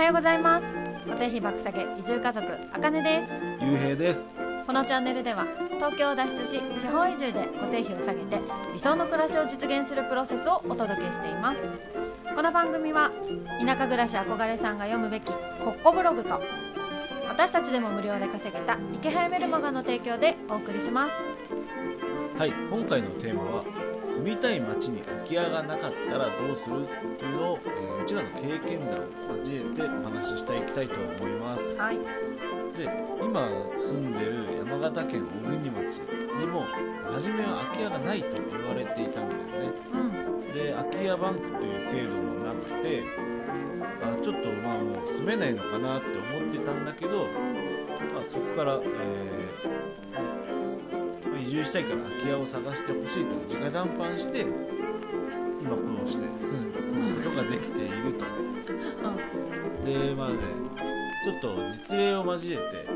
はようございます。固定費爆下げ移住家族あかねです。ゆうへいです。このチャンネルでは東京を脱出し地方移住で固定費を下げて理想の暮らしを実現するプロセスをお届けしています。この番組は田舎暮らし憧れさんが読むべきコッコブログと私たちでも無料で稼げた池早メルマガの提供でお送りします。はい今回のテーマは住みたい街に空き家がなかったらどうするというのを、えーうちらの経験談を交えてお話ししていきたいと思います、はい。で今住んでる山形県小国町にも初めは空き家がないと言われていたんだよね。うん。で空き家バンクという制度もなくてあちょっとまあもう住めないのかなって思ってたんだけど、まあ、そこから、えーまあ移住したいから空き家を探してほしいと直談判して今こうして住む住むことができていると。でまあねちょっと実例を交えて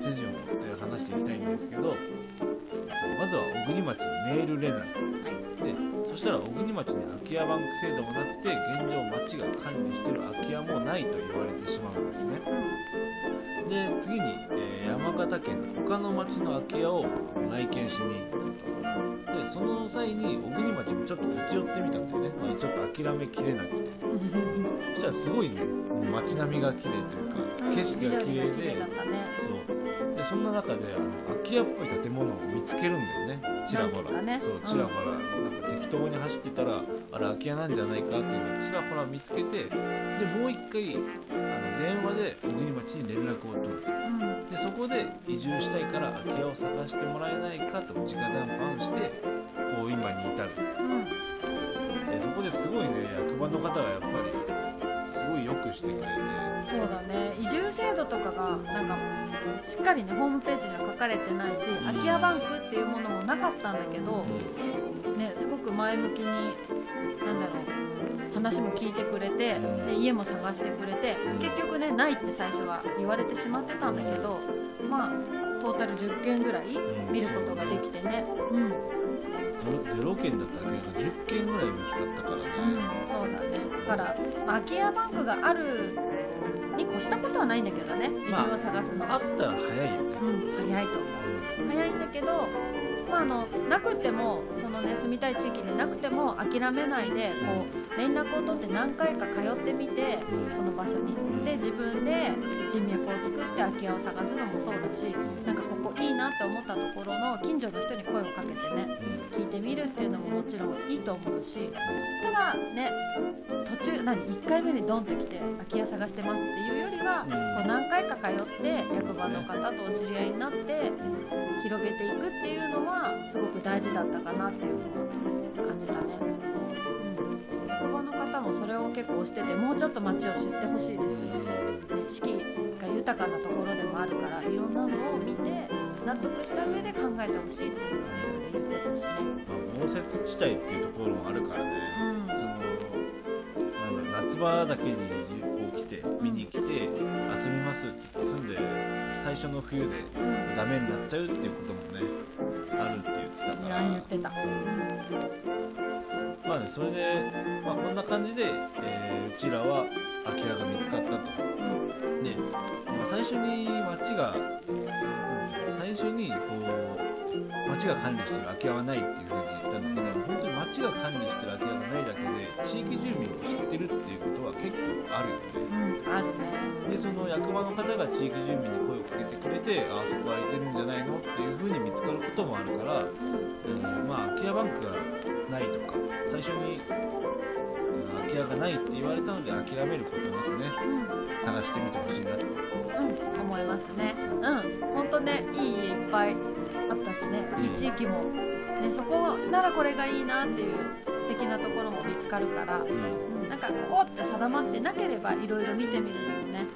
手順を追って話していきたいんですけどえっとまずは小国町にメール連絡でそしたら小国町に空き家バンク制度もなくて現状町が管理してる空き家もないと言われてしまうんですね。で次に、えー山形県の他の町の空き家を内見しに行くと。でその際に小国町もちょっと立ち寄ってみたんだよね、まあ、ちょっと諦めきれなくて。そしたらすごいねもう街並みが綺麗というか、景色が綺麗緑が綺でねそうでそんな中であの空き家っぽい建物を見つけるんだよね。ちらほら、ね。そうちらほら、なんか適当に走ってたらあれ空き家なんじゃないかっていうのをちらほら見つけてでもう一回あの電話で小国町に連絡を取ると。うん。でそこで移住したいから空き家を探してもらえないかと直談判してこう今に至る。うん。でそこですごいね役場の方がやっぱりすごいよくしてくれて。そうだね。移住制度とかがなんかしっかりねホームページには書かれてないし空き家バンクっていうものもなかったんだけど、ね、すごく前向きになんだろう話も聞いてくれて、うん。で家も探してくれてうん。結局ねないって最初は言われてしまってたんだけどまあトータル10件ぐらいうん見ることができてね。うん、ゼロ件だったけど10件ぐらい見つかったからね、うん、そうだね。だから、まあ、空き家バンクがあるに越したことはないんだけどね。移住を探すの。は、あったら早いよね、うん、早いと思う。早いんだけど、まあ、あのなくてもその、ね、住みたい地域になくても諦めないでこう連絡を取って何回か通ってみてうん。その場所に。ん。で自分で人脈を作って空き家を探すのもそうだしなんかここいいなって思ったところの近所の人に声をかけてねうん。聞いてみるっていうのももちろんいいと思うしただね途中何？1回目にドンって来て空き家探してますっていうよりはうん。こう何回か通って役場の方とお知り合いになって広げていくっていうのはすごく大事だったかなっていうのは感じたね、うん、役場の方もそれを結構推しててもうちょっと街を知ってほしいです、ね、四季が豊かなところでもあるからいろんなのを見て納得した上で考えてほしいっていうのをいろいろ言ってたしね、まあ、豪雪地帯っていうところもあるからね、うん。そのなんだろう夏場だけにこう来て見に来て遊びますって言って住んで最初の冬でうん、ダメになっちゃうっていうこともねあるって言ってたかいらや言ってた、まあねそれで、まあ、こんな感じで、えーうちらは空き家が見つかったと。うん。で、まあ、最初に町がうの最初にこう町が管理してる空き家はないっていうふうに言ったんだけど本当に町が管理してる空き家がないだけで地域住民も知ってるっていうことは結構あるよね。うん、あるねでその役場の方が地域住民に声をかけてくれてあそこ空いてるんじゃないのっていうふうに見つかることもあるから、えーまあ空き家バンクがないとか最初に、うん空き家がないって言われたので諦めることなくねうん。探してみてほしいなって。うん、思いますね。うん、本当ね、いい家いっぱいあったしね、いい地域も、ね、そこならこれがいいなっていう素敵なところも見つかるから、うん。うん、なんかここって定まってなければいろいろ見てみるのもね、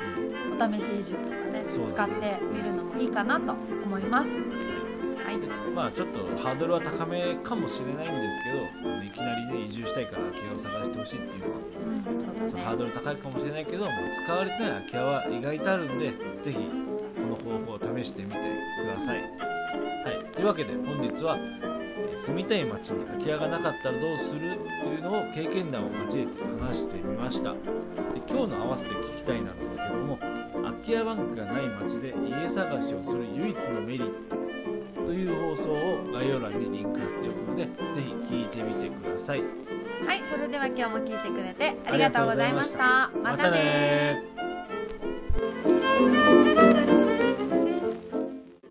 お試し移住とかね、使ってみるのもいいかなと思います。はい、でまあちょっとハードルは高めかもしれないんですけどいきなりね移住したいから空き家を探してほしいっていうのはうん、そうだね。そのハードル高いかもしれないけど、まあ、使われてない空き家は意外とあるんでぜひこの方法を試してみてください。はい、というわけで本日はえー住みたい街に空き家がなかったらどうするっていうのを経験談を交えて話してみました。で今日の合わせて聞きたいなんですけども空き家バンクがない町で家探しをする唯一のメリットという放送を概要欄にリンク貼っておくのでぜひ聞いてみてください。はいそれでは今日も聞いてくれてありがとうございました。また。ね